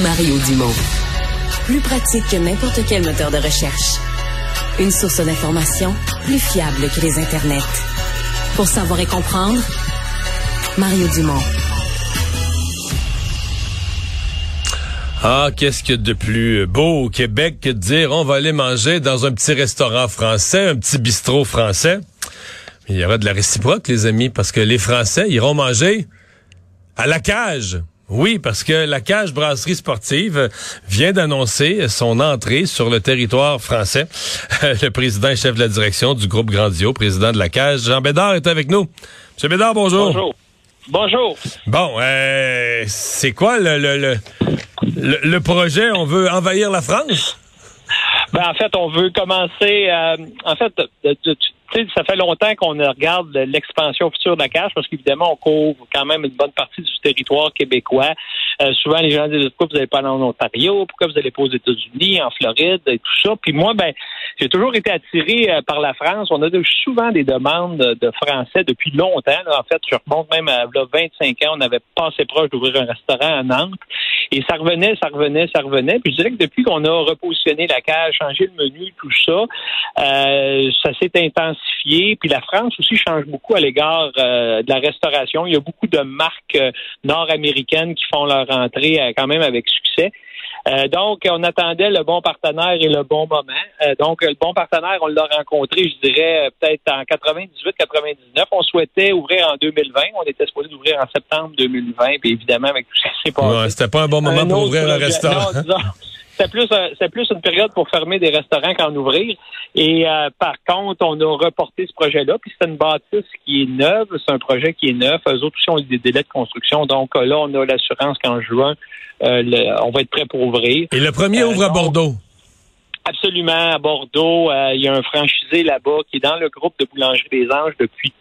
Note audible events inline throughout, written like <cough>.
Mario Dumont. Plus pratique que n'importe quel moteur de recherche. Une source d'information plus fiable que les internets. Pour savoir et comprendre, Mario Dumont. Ah, qu'est-ce qu'il y a de plus beau au Québec que de dire on va aller manger dans un petit restaurant français, un petit bistrot français? Il y aura de la réciproque, les amis, parce que les Français iront manger à la cage. Oui, parce que la Cage Brasserie Sportive vient d'annoncer son entrée sur le territoire français. <laughs> le président et chef de la direction du groupe Grandio, président de la Cage, Jean Bédard, est avec nous. Monsieur Bédard, bonjour. Bonjour. Bonjour. Bon, euh, c'est quoi le, le, le, le, projet? On veut envahir la France? Ben, en fait, on veut commencer. Euh, en fait, ça fait longtemps qu'on regarde l'expansion future de la cage parce qu'évidemment, on couvre quand même une bonne partie du territoire québécois. Euh, souvent, les gens disent pourquoi vous n'allez pas en Ontario, pourquoi vous n'allez pas aux États-Unis, en Floride et tout ça? Puis moi, ben, j'ai toujours été attiré euh, par la France. On a souvent des demandes de Français depuis longtemps. En fait, je remonte même à là, 25 ans, on avait passé proche d'ouvrir un restaurant à Nantes. Et ça revenait, ça revenait, ça revenait. Puis je dirais que depuis qu'on a repositionné la cage, changé le menu, tout ça, euh, ça s'est intensifié. Puis la France aussi change beaucoup à l'égard euh, de la restauration. Il y a beaucoup de marques euh, nord-américaines qui font leur entrée quand même avec succès. Euh, donc, on attendait le bon partenaire et le bon moment. Euh, donc, le bon partenaire, on l'a rencontré, je dirais, peut-être en 98-99. On souhaitait ouvrir en 2020. On était supposé ouvrir en septembre 2020. Puis évidemment, avec tout ce qui s'est passé. Ouais, c'était pas un bon moment pour ouvrir un restaurant. C'est plus c'est plus une période pour fermer des restaurants qu'en ouvrir. Et euh, par contre, on a reporté ce projet-là. Puis c'est une bâtisse qui est neuve, c'est un projet qui est neuf. Eux autres aussi ont des délais de construction. Donc là, on a l'assurance qu'en juin, euh, on va être prêt pour ouvrir. Et le premier ouvre à euh, Bordeaux? Absolument, à Bordeaux. il y a un franchisé là-bas qui est dans le groupe de Boulangerie des Anges depuis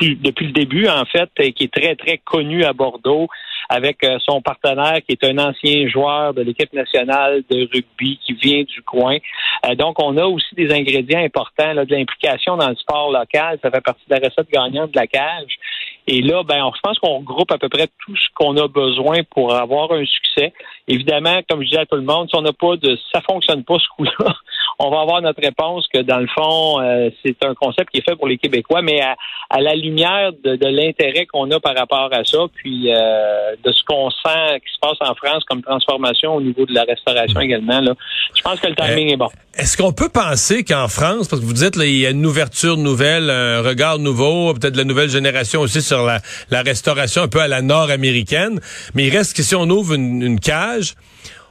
depuis le début, en fait, qui est très, très connu à Bordeaux avec euh, son partenaire qui est un ancien joueur de l'équipe nationale de rugby qui vient du coin. Euh, donc, on a aussi des ingrédients importants là, de l'implication dans le sport local. Ça fait partie de la recette gagnante de la cage. Et là, ben, je pense qu'on regroupe à peu près tout ce qu'on a besoin pour avoir un succès. Évidemment, comme je dis à tout le monde, si on n'a pas de, ça fonctionne pas ce coup-là, on va avoir notre réponse que dans le fond, euh, c'est un concept qui est fait pour les Québécois, mais à, la lumière de, l'intérêt qu'on a par rapport à ça, puis euh, de ce qu'on sent qui se passe en France comme transformation au niveau de la restauration également, là, je pense que le timing euh, est bon. Est-ce qu'on peut penser qu'en France, parce que vous dites là, il y a une ouverture nouvelle, un regard nouveau, peut-être la nouvelle génération aussi sur la, restauration un peu à la nord-américaine, mais il reste que si on ouvre une cage,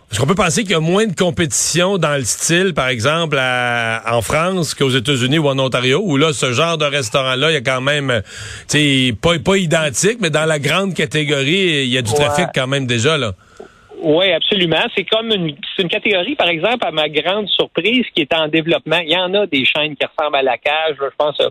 est-ce qu'on peut penser qu'il y a moins de compétition dans le style, par exemple, en France qu'aux États-Unis ou en Ontario, où là, ce genre de restaurant-là, il y a quand même, tu sais, pas, pas identique, mais dans la grande catégorie, il y a du trafic quand même déjà, là. Oui, absolument. C'est comme une, une catégorie, par exemple, à ma grande surprise, qui est en développement. Il y en a des chaînes qui ressemblent à la cage. Je pense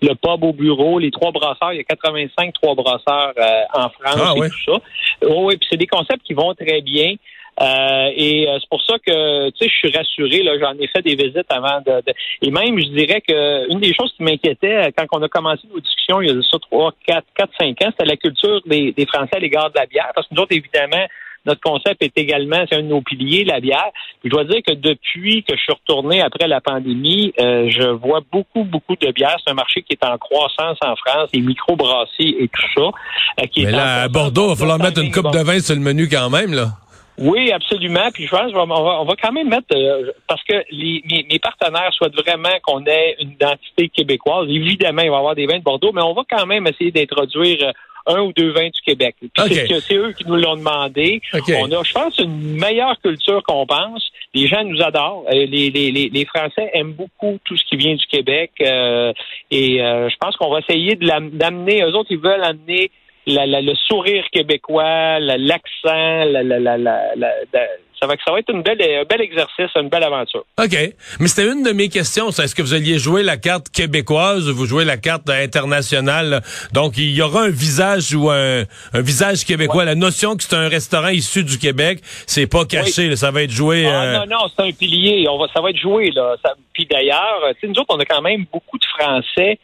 le pub au bureau, les trois brasseurs. Il y a 85 trois brasseurs euh, en France ah, et tout ça. oui, puis c'est des concepts qui vont très bien. Euh, et euh, c'est pour ça que tu sais, je suis rassuré. Là, j'en ai fait des visites avant de, et même, je dirais que une des choses qui m'inquiétait euh, quand on a commencé nos discussions il y a ça trois, quatre, quatre, cinq ans, c'était la culture des, des Français à l'égard de la bière. Parce que nous autres, évidemment, notre concept est également, c'est un de nos piliers, la bière. je dois dire que depuis que je suis retourné après la pandémie, je vois beaucoup, beaucoup de bière. C'est un marché qui est en croissance en France, les micro-brasseries et tout ça. qui Mais là, à Bordeaux, il va falloir mettre une coupe de vin sur le menu quand même, là. Oui, absolument. Puis je pense qu'on va, on va quand même mettre euh, parce que les, mes, partenaires souhaitent vraiment qu'on ait une identité québécoise. Évidemment, il va y avoir des vins de Bordeaux, mais on va quand même essayer d'introduire euh, un ou deux vins du Québec. C'est eux qui nous l'ont demandé. On a, je pense, une meilleure culture qu'on pense. Les gens nous adorent. Euh, les, les, les, Français aiment beaucoup tout ce qui vient du Québec. et je pense qu'on va essayer de d'amener, eux autres, ils veulent amener le sourire québécois, l'accent, la, la, la, ça va, ça va être une belle, un bel exercice, une belle aventure. OK. Mais c'était une de mes questions. Est-ce que vous alliez jouer la carte québécoise ou vous jouez la carte internationale? Donc, il y aura un visage ou un, un visage québécois. La notion que c'est un restaurant issu du Québec, c'est pas caché. ça va être joué. Ah, euh, Non, non, c'est un pilier. On va, ça va être joué. Là. puis d'ailleurs, nous autres, on a quand même beaucoup de Français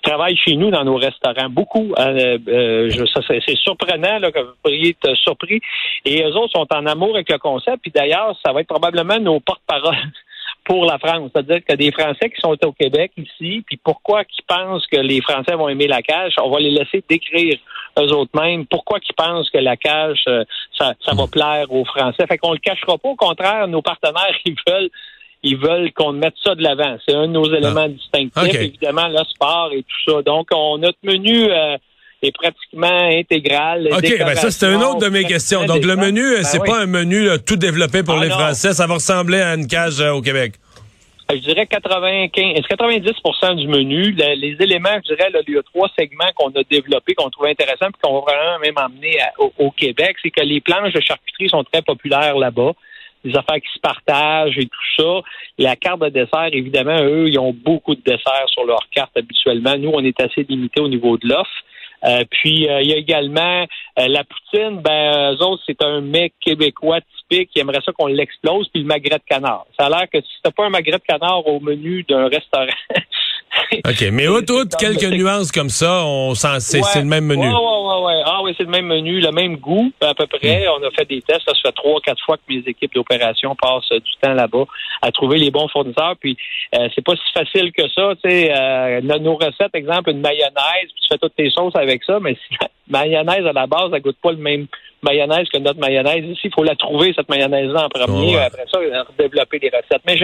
travaillent chez nous dans nos restaurants. Beaucoup. Euh, euh, c'est surprenant là, que vous pourriez être surpris. Et eux autres sont en amour avec le concept. Puis d'ailleurs, ça va être probablement nos porte-parole <laughs> pour la France. C'est-à-dire que des Français qui sont au Québec ici, puis pourquoi qu'ils pensent que les Français vont aimer la cage, on va les laisser décrire eux autres mêmes pourquoi qu'ils pensent que la cage, euh, ça, ça va plaire aux Français. Fait qu'on le cachera pas. Au contraire, nos partenaires, <laughs> ils veulent ils veulent qu'on mette ça de l'avant. C'est un de nos éléments ah. distinctifs, évidemment, le sport et tout ça. Donc, on, notre menu euh, est pratiquement intégral. OK, ben ça, c'était une autre de mes questions. Donc, le menu, ben c'est pas un menu tout développé pour ah, les Français. Ça va ressembler à une cage euh, au Québec. Euh, je dirais 95, 90 du menu? les éléments, je dirais, il y a trois segments qu'on a développés, qu'on trouve intéressants, puis qu'on va vraiment même emmener au, Québec. C'est que les planches de charcuterie sont très populaires là-bas des affaires qui se partagent et tout ça. La carte de dessert, évidemment, eux, ils ont beaucoup de desserts sur leur carte habituellement. Nous, on est assez limité au niveau de l'offre. Euh, puis euh, il y a également euh, la poutine, ben eux autres, c'est un mec québécois typique qui aimerait ça qu'on l'explose, puis le magret de canard. Ça a l'air que si t'as pas un magret de canard au menu d'un restaurant, <laughs> <laughs> OK, mais autre, quelques nuances comme ça, on sent c'est le même menu. Ouais, ouais, ouais, Ah oui, c'est le même menu, le même goût à peu près. Hmm. On a fait des tests, ça fait trois, quatre fois que mes équipes d'opération passent du temps là-bas à trouver les bons fournisseurs. Puis euh, c'est pas si facile que ça. Tu sais, euh, nos recettes, exemple, une mayonnaise, puis tu fais toutes tes sauces avec ça, mais si la mayonnaise à la base, elle goûte pas le même mayonnaise que notre mayonnaise. Ici, il faut la trouver, cette mayonnaise-là, en premier. Après ça, développer des recettes. Mais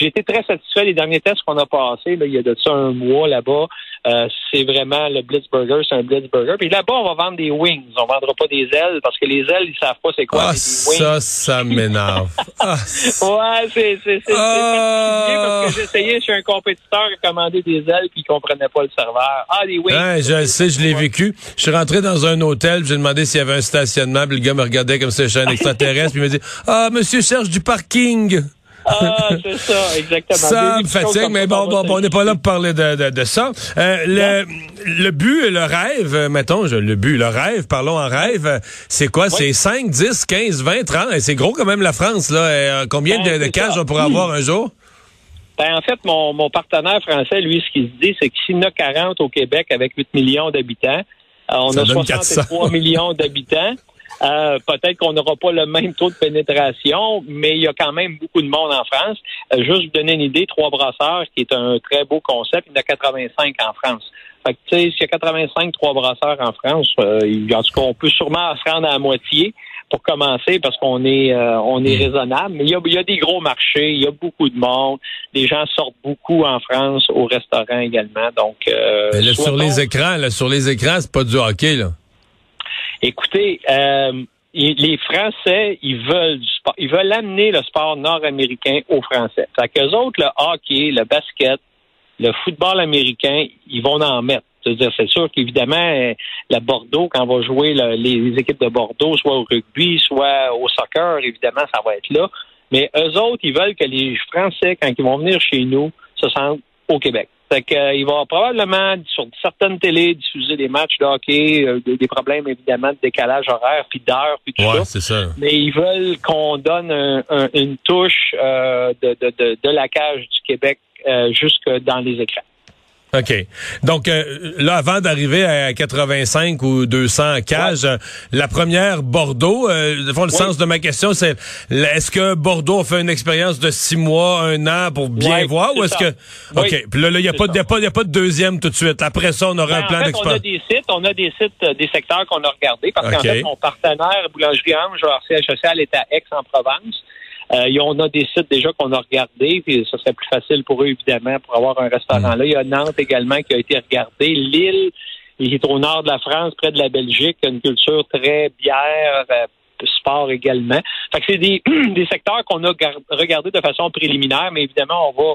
j'ai été très satisfait des derniers tests qu'on a passés. Là, il y a de ça un mois là-bas. Euh, c'est vraiment le Blitzburger, c'est un Blitzburger. Puis là-bas, on va vendre des wings. On vendra pas des ailes parce que les ailes, ils savent pas c'est quoi. Ah, ça, ça m'énerve. <laughs> ah. Ouais, c'est c'est c'est particulier parce que j'ai essayé chez un compétiteur à commander des ailes puis il comprenait pas le serveur. Ah, des wings. Ouais, je le sais, je l'ai vécu. Je suis rentré dans un hôtel, j'ai demandé s'il y avait un stationnement, puis le gars me regardait comme si j'étais un <laughs> extraterrestre, puis il me dit "Ah, monsieur cherche du parking." Ah, c'est ça, exactement. Ça me fatigue, mais bon, bon, on n'est pas là pour parler de, de, ça. Euh, le, le but, le rêve, mettons, le but, le rêve, parlons en rêve, c'est quoi? C'est 5, 10, 15, 20, 30? C'est gros quand même la France, là. Euh, combien de, ben, cages on pourrait avoir un jour? Ben, en fait, mon, mon partenaire français, lui, ce qu'il se dit, c'est que s'il y en a 40 au Québec avec 8 millions d'habitants, euh, on a 63 millions d'habitants. Euh, peut-être qu'on n'aura pas le même taux de pénétration, mais il y a quand même beaucoup de monde en France. Euh, juste vous donner une idée, Trois Brasseurs, qui est un très beau concept, il y en a 85 en France. Fait que, tu sais, s'il y a 85 Trois Brasseurs en France, euh, en tout cas, on peut sûrement se rendre à la moitié pour commencer parce qu'on est on est mm. raisonnable. Mais il y, a, y, a, des gros marchés, il y a beaucoup de monde. Les gens sortent beaucoup en France au restaurant également. Donc sur les écrans, là, sur les écrans, c'est pas du hockey là. Écoutez, euh, les Français, ils veulent du sport. Ils veulent amener le sport nord-américain aux Français. Fait qu'eux autres, le hockey, le basket, le football américain, ils vont en mettre. C'est sûr qu'évidemment, la Bordeaux, quand on va jouer les équipes de Bordeaux, soit au rugby, soit au soccer, évidemment, ça va être là. Mais eux autres, ils veulent que les Français, quand ils vont venir chez nous, se sentent au Québec. Fait qu'il euh, va probablement, sur certaines télés, diffuser des matchs de hockey, euh, des, problèmes évidemment de décalage horaire, puis d'heure, puis tout ouais, ça. ça. Mais ils veulent qu'on donne une touche euh, de, de, de, la cage du Québec jusque dans les écrans. OK. Donc euh, là, avant d'arriver à 85 ou 200 cages, la première Bordeaux, euh, le fond, le sens de ma question, c'est est-ce que Bordeaux a fait une expérience de six mois, un an pour bien voir, ou est-ce que OK. Puis là, il n'y a, pas, a, pas, a pas de deuxième tout de suite. Après ça, on aura un ben, plan d'expérience. On a des sites, on a des sites, euh, des secteurs qu'on a regardés parce qu'en fait, mon partenaire Boulangerie Ange, leur siège social est à Aix-en-Provence. Euh, on a des sites déjà qu'on a regardés, puis ça serait plus facile pour eux, évidemment, pour avoir un restaurant là. Il y a Nantes également qui a été regardé. Lille, il est au nord de la France, près de la Belgique, une culture très bière, euh, sport également. Fait que c'est des, <clears throat> des secteurs qu'on a regardés de façon préliminaire, mais évidemment, on va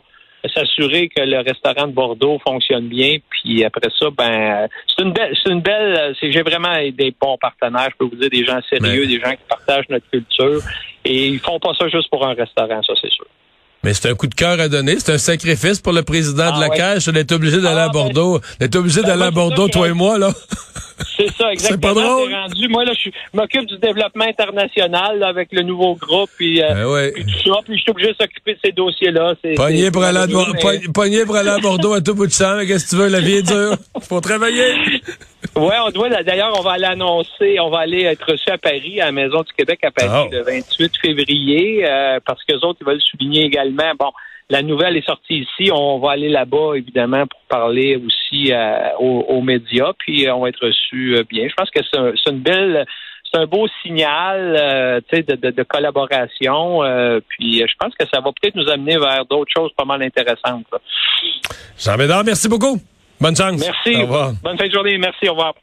s'assurer que le restaurant de Bordeaux fonctionne bien. Puis après ça, ben c'est une belle, c'est une belle. j'ai vraiment des bons partenaires. Je peux vous dire des gens sérieux, des gens qui partagent notre culture. Et ils font pas ça juste pour un restaurant, ça c'est sûr. Mais c'est un coup de cœur à donner. C'est un sacrifice pour le président de ah la Cage d'être obligé d'aller à ah, Bordeaux. D'être obligé ben, d'aller à Bordeaux, toi et moi, là. C'est ça, exactement. C'est pas drôle. rendu. Moi, là, je m'occupe du développement international là, avec le nouveau groupe, puis, euh, Ben ouais. puis tout ça, puis je suis obligé de s'occuper de ces dossiers-là. Pogné pour, aller à, malheureux, mais- pogné- pogné pour aller à Bordeaux à tout bout de champ, mais qu'est-ce que tu veux, la vie est dure. Faut travailler. Ouais, on doit. D'ailleurs, on va aller annoncer, on va aller être reçu à Paris, à la Maison du Québec à Paris, Oh. le 28 février, euh, parce que autres, ils veulent souligner également. Bon, la nouvelle est sortie ici. On va aller là-bas, évidemment, pour parler aussi euh, aux, aux médias. Puis, euh, on va être reçu bien. Je pense que c'est un- une belle. C'est un beau signal euh, de, de, de collaboration. euh, puis euh, je pense que ça va peut-être nous amener vers d'autres choses pas mal intéressantes. Jean Bédard, merci beaucoup. Bonne chance. Merci. Au revoir. Bonne fin de journée. Merci. Au revoir.